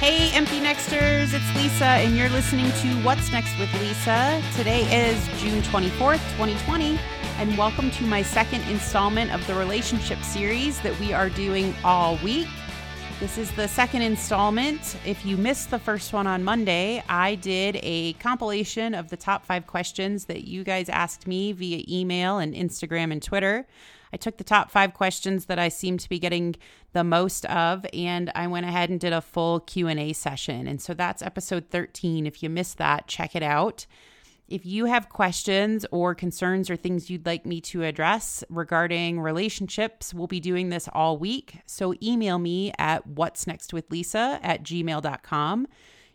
Hey, Empty Nexters, it's Lisa, and you're listening to What's Next with Lisa. Today is June 24th, 2020, and welcome to my second installment of the relationship series that we are doing all week. This is the second installment. If you missed the first one on Monday, I did a compilation of the top five questions that you guys asked me via email and Instagram and Twitter. I took the top five questions that I seem to be getting the most of, and I went ahead and did a full Q and A session. And so that's episode 13. If you missed that, check it out. If you have questions or concerns or things you'd like me to address regarding relationships, we'll be doing this all week. So email me at what's next with Lisa at gmail.com.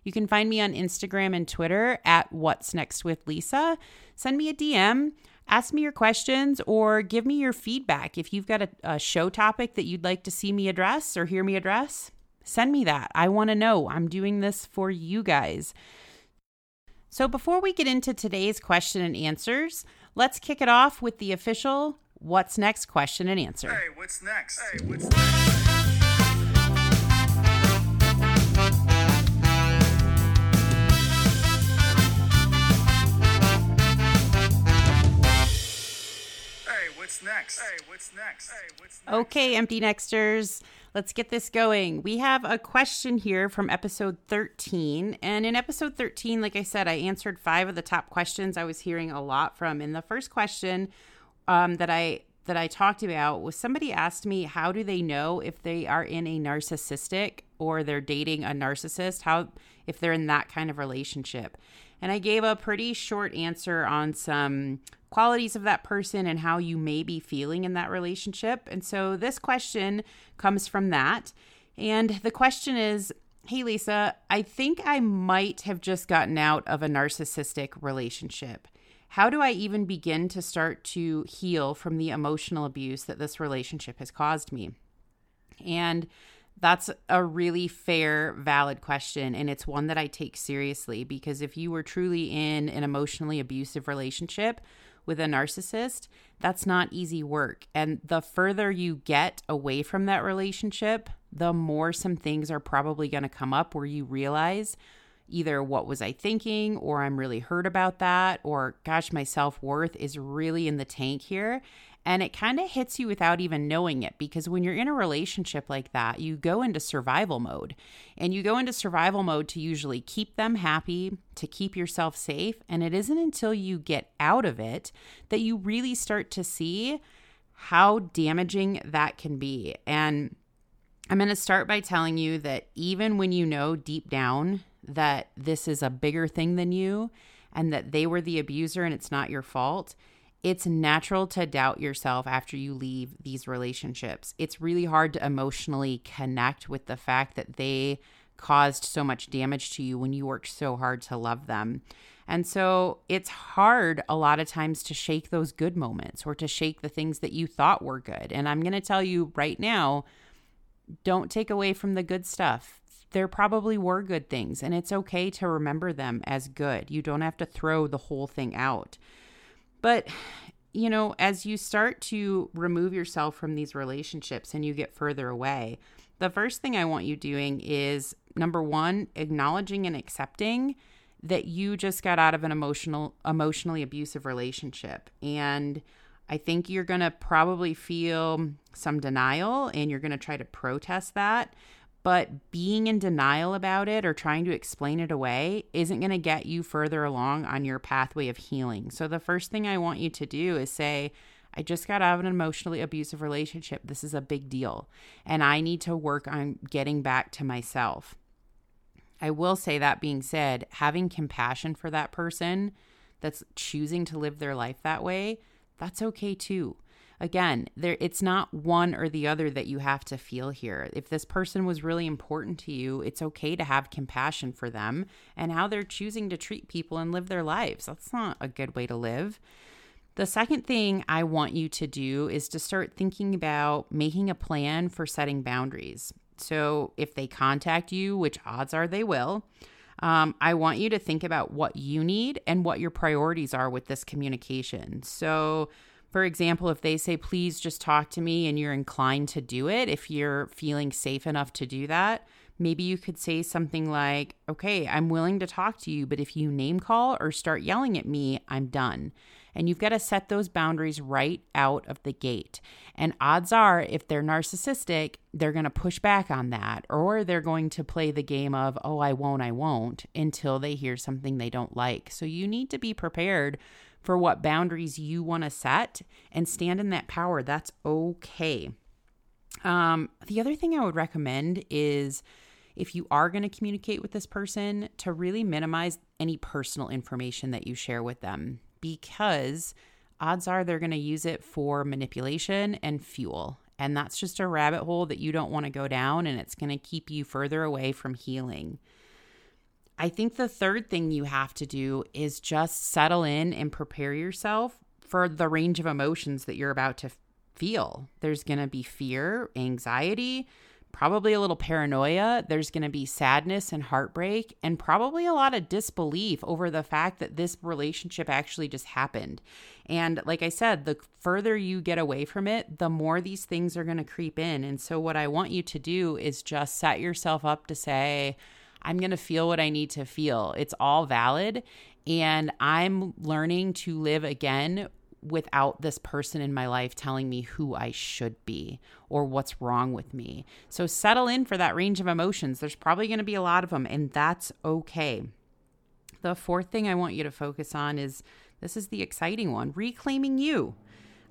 You can find me on Instagram and Twitter at what's next with Lisa. Send me a DM ask me your questions or give me your feedback. If you've got a, a show topic that you'd like to see me address or hear me address, send me that. I want to know. I'm doing this for you guys. So, before we get into today's question and answers, let's kick it off with the official What's Next question and answer. Hey, what's next? Hey, what's next? What's next? Hey, what's next? Hey, what's next? Okay, empty nexters, let's get this going. We have a question here from episode 13. And in episode 13, like I said, I answered five of the top questions I was hearing a lot from. And the first question um, that I that I talked about was somebody asked me how do they know if they are in a narcissistic or they're dating a narcissist, how if they're in that kind of relationship. And I gave a pretty short answer on some qualities of that person and how you may be feeling in that relationship. And so this question comes from that. And the question is Hey, Lisa, I think I might have just gotten out of a narcissistic relationship. How do I even begin to start to heal from the emotional abuse that this relationship has caused me? And that's a really fair, valid question. And it's one that I take seriously because if you were truly in an emotionally abusive relationship with a narcissist, that's not easy work. And the further you get away from that relationship, the more some things are probably going to come up where you realize either what was I thinking, or I'm really hurt about that, or gosh, my self worth is really in the tank here. And it kind of hits you without even knowing it because when you're in a relationship like that, you go into survival mode. And you go into survival mode to usually keep them happy, to keep yourself safe. And it isn't until you get out of it that you really start to see how damaging that can be. And I'm going to start by telling you that even when you know deep down that this is a bigger thing than you and that they were the abuser and it's not your fault, it's natural to doubt yourself after you leave these relationships. It's really hard to emotionally connect with the fact that they caused so much damage to you when you worked so hard to love them. And so it's hard a lot of times to shake those good moments or to shake the things that you thought were good. And I'm going to tell you right now don't take away from the good stuff. There probably were good things, and it's okay to remember them as good. You don't have to throw the whole thing out. But, you know, as you start to remove yourself from these relationships and you get further away, the first thing I want you doing is number one, acknowledging and accepting that you just got out of an emotional emotionally abusive relationship. And I think you're going to probably feel some denial and you're going to try to protest that but being in denial about it or trying to explain it away isn't going to get you further along on your pathway of healing. So, the first thing I want you to do is say, I just got out of an emotionally abusive relationship. This is a big deal. And I need to work on getting back to myself. I will say, that being said, having compassion for that person that's choosing to live their life that way, that's okay too again, there it's not one or the other that you have to feel here. If this person was really important to you, it's okay to have compassion for them and how they're choosing to treat people and live their lives. That's not a good way to live. The second thing I want you to do is to start thinking about making a plan for setting boundaries. So, if they contact you, which odds are they will, um, I want you to think about what you need and what your priorities are with this communication. So, for example, if they say, please just talk to me and you're inclined to do it, if you're feeling safe enough to do that, Maybe you could say something like, Okay, I'm willing to talk to you, but if you name call or start yelling at me, I'm done. And you've got to set those boundaries right out of the gate. And odds are, if they're narcissistic, they're going to push back on that, or they're going to play the game of, oh, I won't, I won't, until they hear something they don't like. So you need to be prepared for what boundaries you want to set and stand in that power. That's okay. Um, the other thing I would recommend is if you are going to communicate with this person, to really minimize any personal information that you share with them because odds are they're going to use it for manipulation and fuel. And that's just a rabbit hole that you don't want to go down, and it's going to keep you further away from healing. I think the third thing you have to do is just settle in and prepare yourself for the range of emotions that you're about to feel. There's going to be fear, anxiety, probably a little paranoia. There's going to be sadness and heartbreak, and probably a lot of disbelief over the fact that this relationship actually just happened. And like I said, the further you get away from it, the more these things are going to creep in. And so, what I want you to do is just set yourself up to say, I'm going to feel what I need to feel. It's all valid. And I'm learning to live again without this person in my life telling me who I should be or what's wrong with me. So settle in for that range of emotions. There's probably going to be a lot of them, and that's okay. The fourth thing I want you to focus on is this is the exciting one reclaiming you.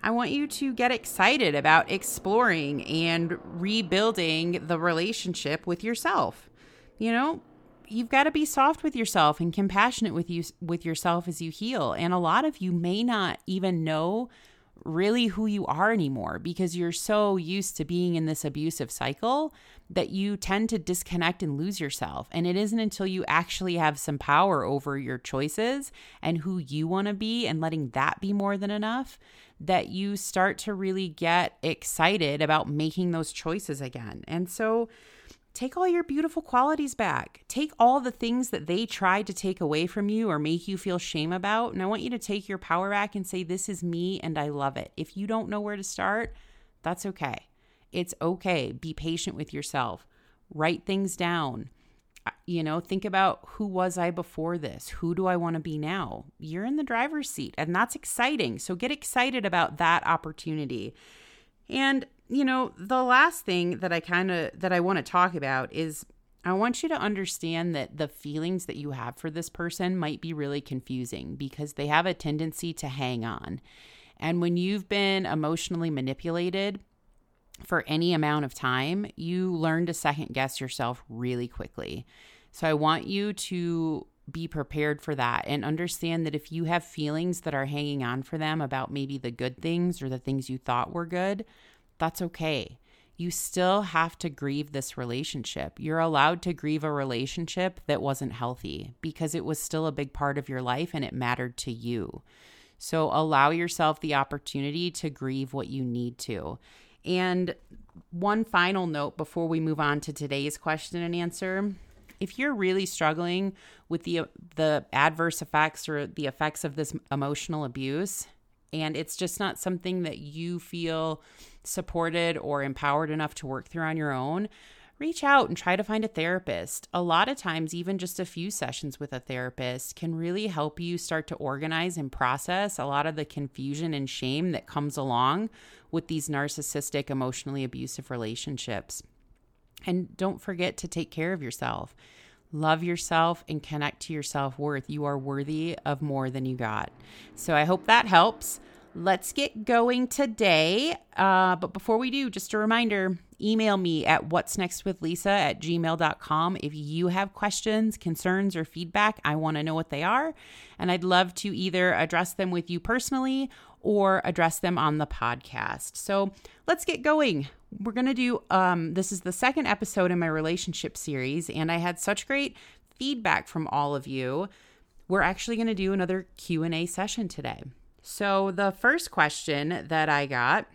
I want you to get excited about exploring and rebuilding the relationship with yourself. You know, you've got to be soft with yourself and compassionate with you with yourself as you heal. And a lot of you may not even know really who you are anymore because you're so used to being in this abusive cycle that you tend to disconnect and lose yourself. And it isn't until you actually have some power over your choices and who you want to be and letting that be more than enough that you start to really get excited about making those choices again. And so take all your beautiful qualities back. Take all the things that they tried to take away from you or make you feel shame about. And I want you to take your power back and say, This is me and I love it. If you don't know where to start, that's okay. It's okay. Be patient with yourself. Write things down. Uh, you know, think about who was I before this? Who do I want to be now? You're in the driver's seat, and that's exciting. So get excited about that opportunity. And you know, the last thing that I kind of that I want to talk about is I want you to understand that the feelings that you have for this person might be really confusing because they have a tendency to hang on. And when you've been emotionally manipulated for any amount of time, you learn to second guess yourself really quickly. So I want you to be prepared for that and understand that if you have feelings that are hanging on for them about maybe the good things or the things you thought were good, that's okay. You still have to grieve this relationship. You're allowed to grieve a relationship that wasn't healthy because it was still a big part of your life and it mattered to you. So allow yourself the opportunity to grieve what you need to. And one final note before we move on to today's question and answer. If you're really struggling with the the adverse effects or the effects of this emotional abuse, and it's just not something that you feel supported or empowered enough to work through on your own, reach out and try to find a therapist. A lot of times, even just a few sessions with a therapist can really help you start to organize and process a lot of the confusion and shame that comes along with these narcissistic, emotionally abusive relationships. And don't forget to take care of yourself. Love yourself and connect to your self worth. You are worthy of more than you got. So I hope that helps. Let's get going today. Uh, but before we do, just a reminder email me at what's next with Lisa at gmail.com if you have questions, concerns, or feedback. I want to know what they are. And I'd love to either address them with you personally or address them on the podcast. So let's get going we're going to do um this is the second episode in my relationship series and I had such great feedback from all of you. We're actually going to do another Q&A session today. So the first question that I got,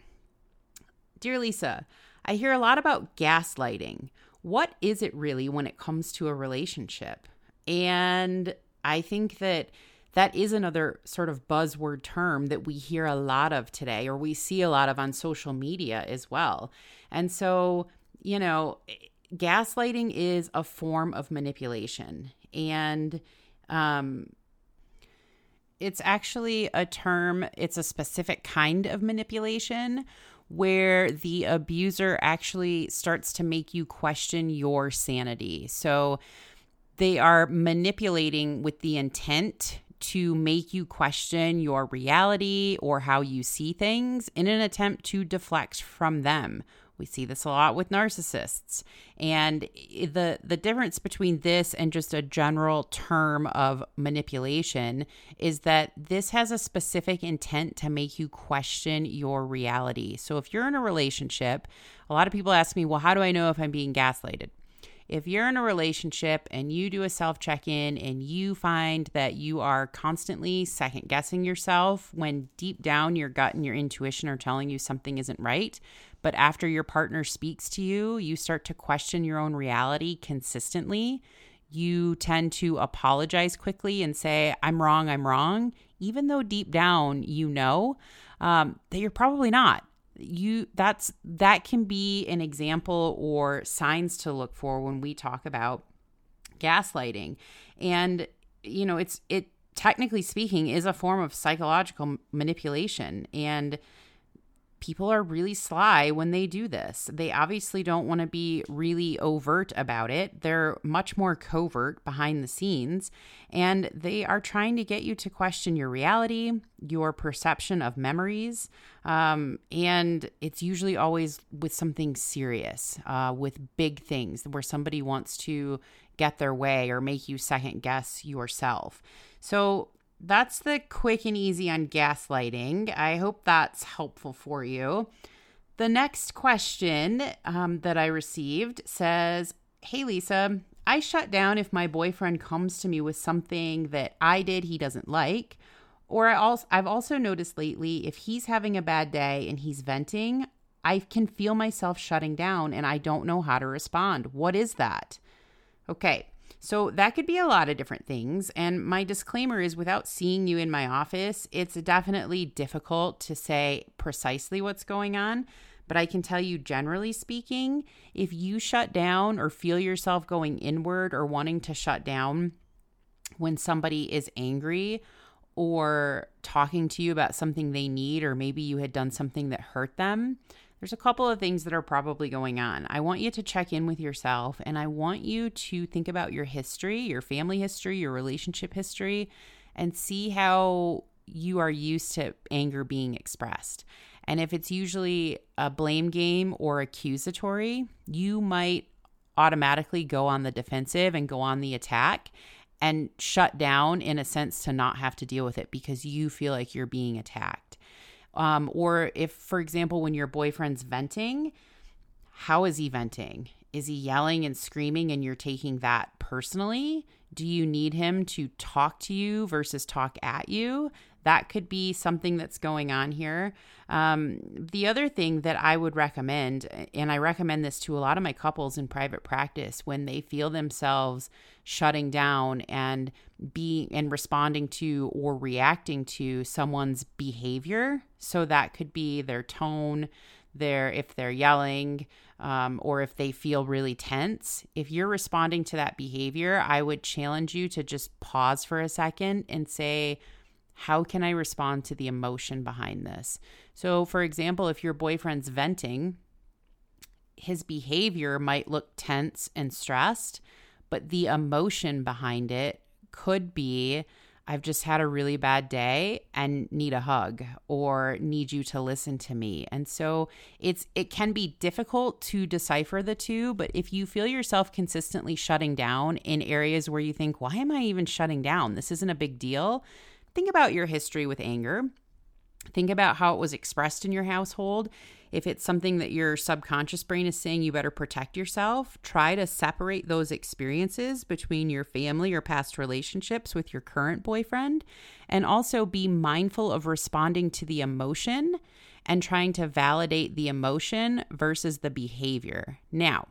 Dear Lisa, I hear a lot about gaslighting. What is it really when it comes to a relationship? And I think that that is another sort of buzzword term that we hear a lot of today, or we see a lot of on social media as well. And so, you know, gaslighting is a form of manipulation. And um, it's actually a term, it's a specific kind of manipulation where the abuser actually starts to make you question your sanity. So they are manipulating with the intent to make you question your reality or how you see things in an attempt to deflect from them we see this a lot with narcissists. And the the difference between this and just a general term of manipulation is that this has a specific intent to make you question your reality. So if you're in a relationship, a lot of people ask me, "Well, how do I know if I'm being gaslighted?" If you're in a relationship and you do a self check in and you find that you are constantly second guessing yourself when deep down your gut and your intuition are telling you something isn't right, but after your partner speaks to you, you start to question your own reality consistently. You tend to apologize quickly and say, I'm wrong, I'm wrong, even though deep down you know um, that you're probably not you that's that can be an example or signs to look for when we talk about gaslighting. And you know it's it technically speaking is a form of psychological manipulation. And people are really sly when they do this. They obviously don't want to be really overt about it. They're much more covert behind the scenes, and they are trying to get you to question your reality, your perception of memories, um, and it's usually always with something serious, uh, with big things where somebody wants to get their way or make you second guess yourself. So that's the quick and easy on gaslighting. I hope that's helpful for you. The next question um, that I received says Hey, Lisa, I shut down if my boyfriend comes to me with something that I did he doesn't like. Or I also, I've also noticed lately if he's having a bad day and he's venting, I can feel myself shutting down and I don't know how to respond. What is that? Okay. So that could be a lot of different things. And my disclaimer is without seeing you in my office, it's definitely difficult to say precisely what's going on. But I can tell you, generally speaking, if you shut down or feel yourself going inward or wanting to shut down when somebody is angry or talking to you about something they need, or maybe you had done something that hurt them, there's a couple of things that are probably going on. I want you to check in with yourself and I want you to think about your history, your family history, your relationship history, and see how you are used to anger being expressed. And if it's usually a blame game or accusatory, you might automatically go on the defensive and go on the attack and shut down in a sense to not have to deal with it because you feel like you're being attacked. Um, or if, for example, when your boyfriend's venting, how is he venting? Is he yelling and screaming and you're taking that personally? Do you need him to talk to you versus talk at you? That could be something that's going on here. Um, the other thing that I would recommend, and I recommend this to a lot of my couples in private practice when they feel themselves shutting down and being and responding to or reacting to someone's behavior. So that could be their tone, their if they're yelling, um, or if they feel really tense. If you're responding to that behavior, I would challenge you to just pause for a second and say, how can I respond to the emotion behind this? So, for example, if your boyfriend's venting, his behavior might look tense and stressed, but the emotion behind it could be I've just had a really bad day and need a hug or need you to listen to me. And so it's it can be difficult to decipher the two, but if you feel yourself consistently shutting down in areas where you think, "Why am I even shutting down? This isn't a big deal." Think about your history with anger. Think about how it was expressed in your household. If it's something that your subconscious brain is saying you better protect yourself, try to separate those experiences between your family or past relationships with your current boyfriend. And also be mindful of responding to the emotion and trying to validate the emotion versus the behavior. Now,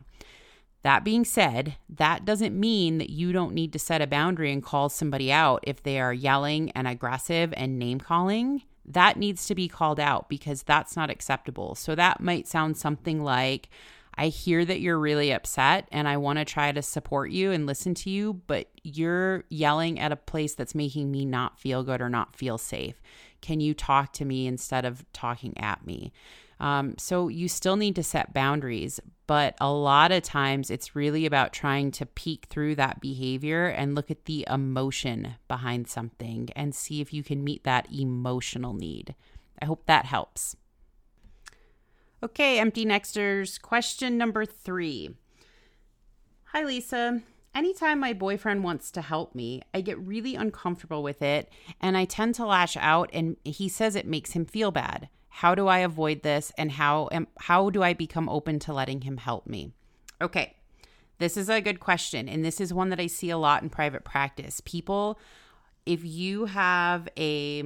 that being said, that doesn't mean that you don't need to set a boundary and call somebody out if they are yelling and aggressive and name calling. That needs to be called out because that's not acceptable. So that might sound something like, I hear that you're really upset and I want to try to support you and listen to you, but you're yelling at a place that's making me not feel good or not feel safe. Can you talk to me instead of talking at me? Um, so you still need to set boundaries, but a lot of times it's really about trying to peek through that behavior and look at the emotion behind something and see if you can meet that emotional need. I hope that helps. Okay, empty nexters. Question number three. Hi, Lisa. Anytime my boyfriend wants to help me, I get really uncomfortable with it and I tend to lash out, and he says it makes him feel bad. How do I avoid this and how am, how do I become open to letting him help me? Okay. This is a good question and this is one that I see a lot in private practice. People if you have a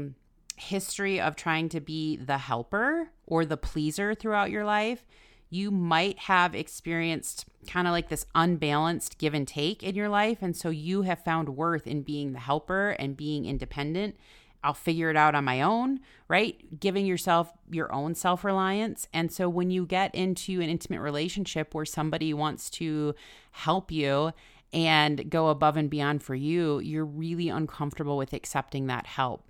history of trying to be the helper or the pleaser throughout your life, you might have experienced kind of like this unbalanced give and take in your life. And so you have found worth in being the helper and being independent. I'll figure it out on my own, right? Giving yourself your own self reliance. And so when you get into an intimate relationship where somebody wants to help you and go above and beyond for you, you're really uncomfortable with accepting that help.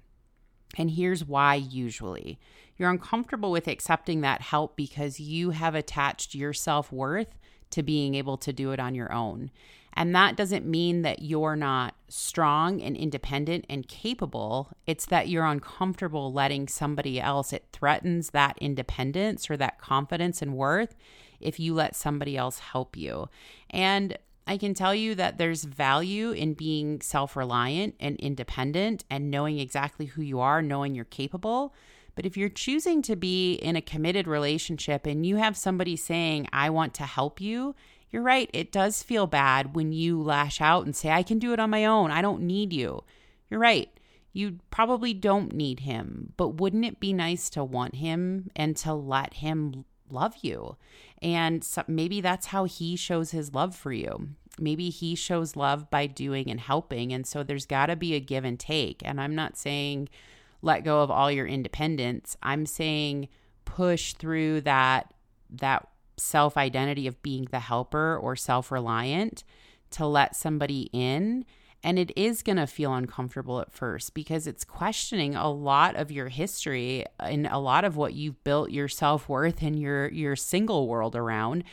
And here's why usually you're uncomfortable with accepting that help because you have attached your self worth to being able to do it on your own. And that doesn't mean that you're not strong and independent and capable. It's that you're uncomfortable letting somebody else, it threatens that independence or that confidence and worth if you let somebody else help you. And I can tell you that there's value in being self reliant and independent and knowing exactly who you are, knowing you're capable. But if you're choosing to be in a committed relationship and you have somebody saying, I want to help you, you're right. It does feel bad when you lash out and say, I can do it on my own. I don't need you. You're right. You probably don't need him, but wouldn't it be nice to want him and to let him love you. And so maybe that's how he shows his love for you. Maybe he shows love by doing and helping. And so there's got to be a give and take. And I'm not saying let go of all your independence. I'm saying push through that that self identity of being the helper or self reliant to let somebody in and it is going to feel uncomfortable at first because it's questioning a lot of your history and a lot of what you've built your self-worth and your your single world around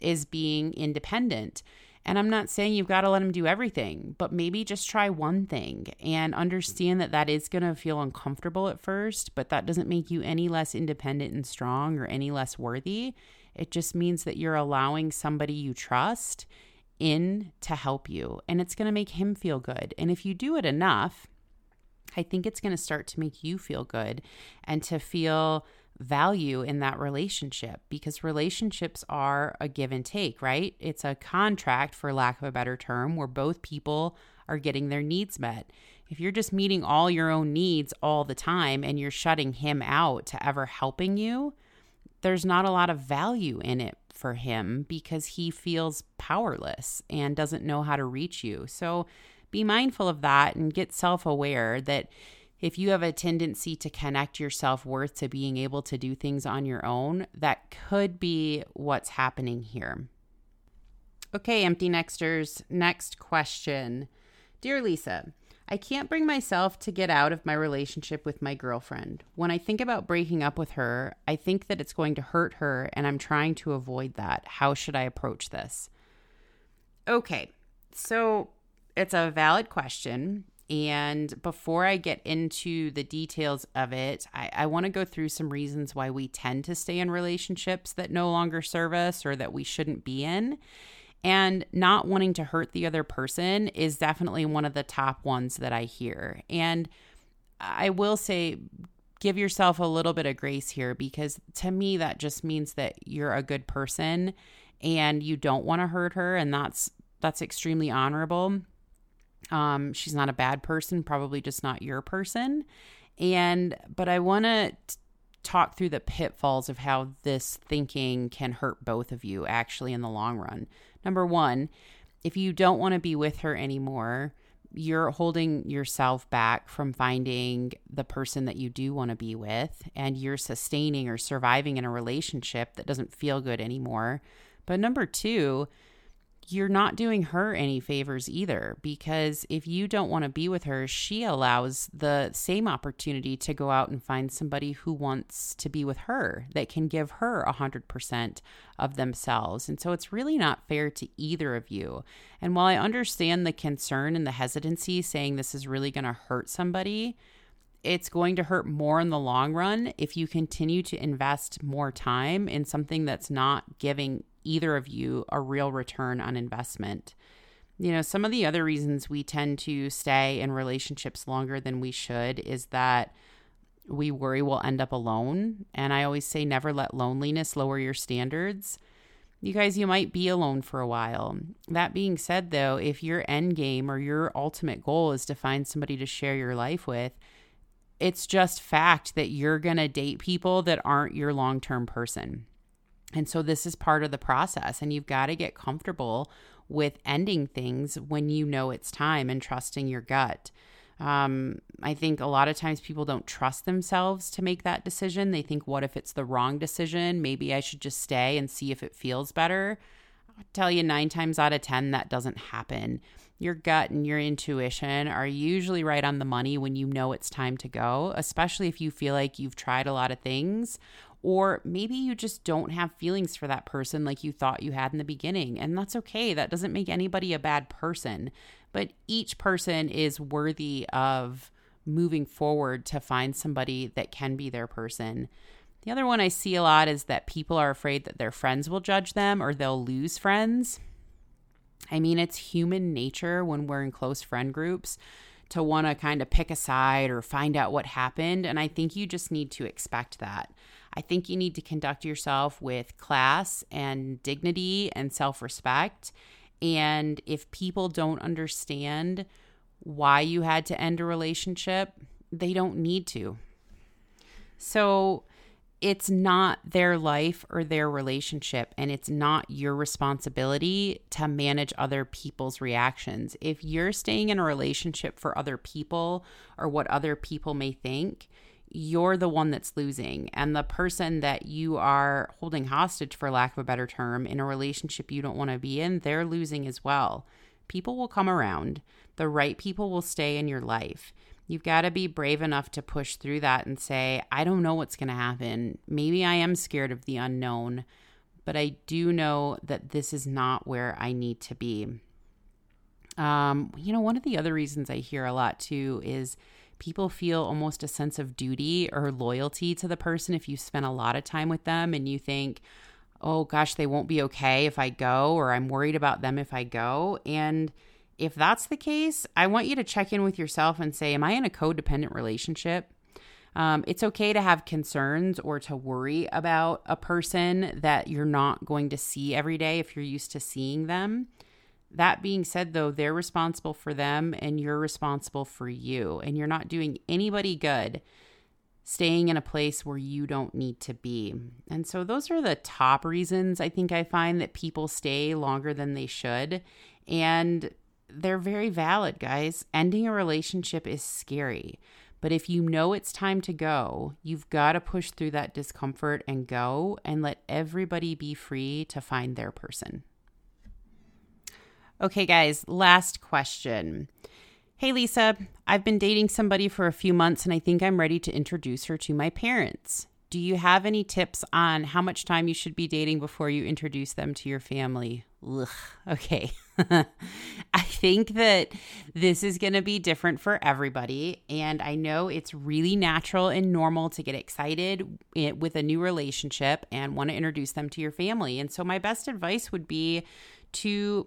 is being independent. And I'm not saying you've got to let them do everything, but maybe just try one thing and understand that that is going to feel uncomfortable at first, but that doesn't make you any less independent and strong or any less worthy. It just means that you're allowing somebody you trust in to help you and it's going to make him feel good. And if you do it enough, I think it's going to start to make you feel good and to feel value in that relationship because relationships are a give and take, right? It's a contract, for lack of a better term, where both people are getting their needs met. If you're just meeting all your own needs all the time and you're shutting him out to ever helping you, there's not a lot of value in it for him because he feels powerless and doesn't know how to reach you. So be mindful of that and get self aware that if you have a tendency to connect your self worth to being able to do things on your own, that could be what's happening here. Okay, empty nexters, next question. Dear Lisa, I can't bring myself to get out of my relationship with my girlfriend. When I think about breaking up with her, I think that it's going to hurt her, and I'm trying to avoid that. How should I approach this? Okay, so it's a valid question. And before I get into the details of it, I, I want to go through some reasons why we tend to stay in relationships that no longer serve us or that we shouldn't be in. And not wanting to hurt the other person is definitely one of the top ones that I hear. And I will say, give yourself a little bit of grace here because to me, that just means that you're a good person and you don't want to hurt her. And that's, that's extremely honorable. Um, she's not a bad person, probably just not your person. And, but I want to talk through the pitfalls of how this thinking can hurt both of you actually in the long run. Number one, if you don't want to be with her anymore, you're holding yourself back from finding the person that you do want to be with, and you're sustaining or surviving in a relationship that doesn't feel good anymore. But number two, you're not doing her any favors either because if you don't want to be with her, she allows the same opportunity to go out and find somebody who wants to be with her that can give her 100% of themselves. And so it's really not fair to either of you. And while I understand the concern and the hesitancy saying this is really going to hurt somebody, it's going to hurt more in the long run if you continue to invest more time in something that's not giving either of you a real return on investment. You know, some of the other reasons we tend to stay in relationships longer than we should is that we worry we'll end up alone. And I always say, never let loneliness lower your standards. You guys, you might be alone for a while. That being said, though, if your end game or your ultimate goal is to find somebody to share your life with, it's just fact that you're going to date people that aren't your long term person. And so this is part of the process, and you've got to get comfortable with ending things when you know it's time and trusting your gut. Um, I think a lot of times people don't trust themselves to make that decision. They think, what if it's the wrong decision? Maybe I should just stay and see if it feels better. I'll tell you, nine times out of 10, that doesn't happen. Your gut and your intuition are usually right on the money when you know it's time to go, especially if you feel like you've tried a lot of things or maybe you just don't have feelings for that person like you thought you had in the beginning. And that's okay. That doesn't make anybody a bad person. But each person is worthy of moving forward to find somebody that can be their person. The other one I see a lot is that people are afraid that their friends will judge them or they'll lose friends. I mean, it's human nature when we're in close friend groups to want to kind of pick a side or find out what happened. And I think you just need to expect that. I think you need to conduct yourself with class and dignity and self respect. And if people don't understand why you had to end a relationship, they don't need to. So it's not their life or their relationship, and it's not your responsibility to manage other people's reactions. If you're staying in a relationship for other people or what other people may think, you're the one that's losing. And the person that you are holding hostage, for lack of a better term, in a relationship you don't want to be in, they're losing as well. People will come around, the right people will stay in your life. You've got to be brave enough to push through that and say, I don't know what's going to happen. Maybe I am scared of the unknown, but I do know that this is not where I need to be. Um, you know, one of the other reasons I hear a lot too is people feel almost a sense of duty or loyalty to the person if you spend a lot of time with them and you think, oh gosh, they won't be okay if I go, or I'm worried about them if I go. And if that's the case, I want you to check in with yourself and say, Am I in a codependent relationship? Um, it's okay to have concerns or to worry about a person that you're not going to see every day if you're used to seeing them. That being said, though, they're responsible for them and you're responsible for you. And you're not doing anybody good staying in a place where you don't need to be. And so, those are the top reasons I think I find that people stay longer than they should. And they're very valid, guys. Ending a relationship is scary. But if you know it's time to go, you've got to push through that discomfort and go and let everybody be free to find their person. Okay, guys, last question. Hey, Lisa, I've been dating somebody for a few months and I think I'm ready to introduce her to my parents. Do you have any tips on how much time you should be dating before you introduce them to your family? Ugh, okay. I think that this is going to be different for everybody. And I know it's really natural and normal to get excited with a new relationship and want to introduce them to your family. And so, my best advice would be to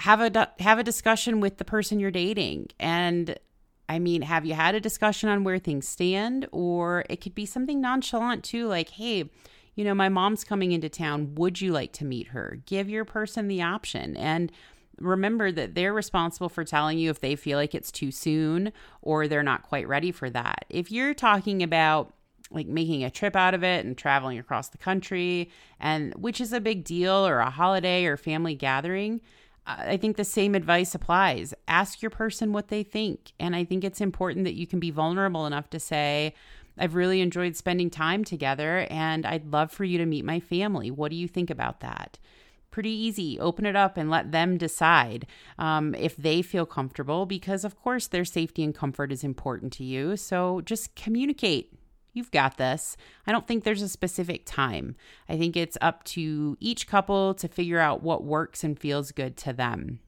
have a have a discussion with the person you're dating and I mean, have you had a discussion on where things stand or it could be something nonchalant too like, "Hey, you know, my mom's coming into town. Would you like to meet her?" Give your person the option and remember that they're responsible for telling you if they feel like it's too soon or they're not quite ready for that. If you're talking about like making a trip out of it and traveling across the country and which is a big deal or a holiday or family gathering, I think the same advice applies. Ask your person what they think. And I think it's important that you can be vulnerable enough to say, I've really enjoyed spending time together and I'd love for you to meet my family. What do you think about that? pretty easy. Open it up and let them decide um, if they feel comfortable, because of course their safety and comfort is important to you. So just communicate. You've got this. I don't think there's a specific time. I think it's up to each couple to figure out what works and feels good to them.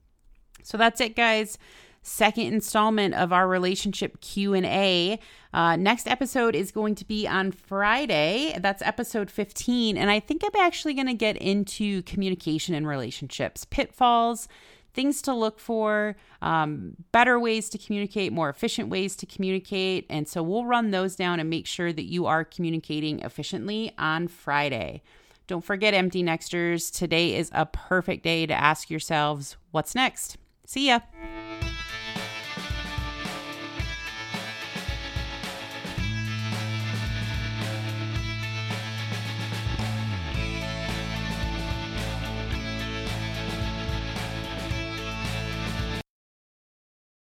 So that's it, guys second installment of our relationship q&a uh, next episode is going to be on friday. That's episode 15 and i think i'm actually going to get into communication in relationships pitfalls things to look for um, better ways to communicate more efficient ways to communicate and so we'll run those down and make sure that you are communicating efficiently on friday. Don't forget empty nexters today is a perfect day to ask yourselves what's next? See ya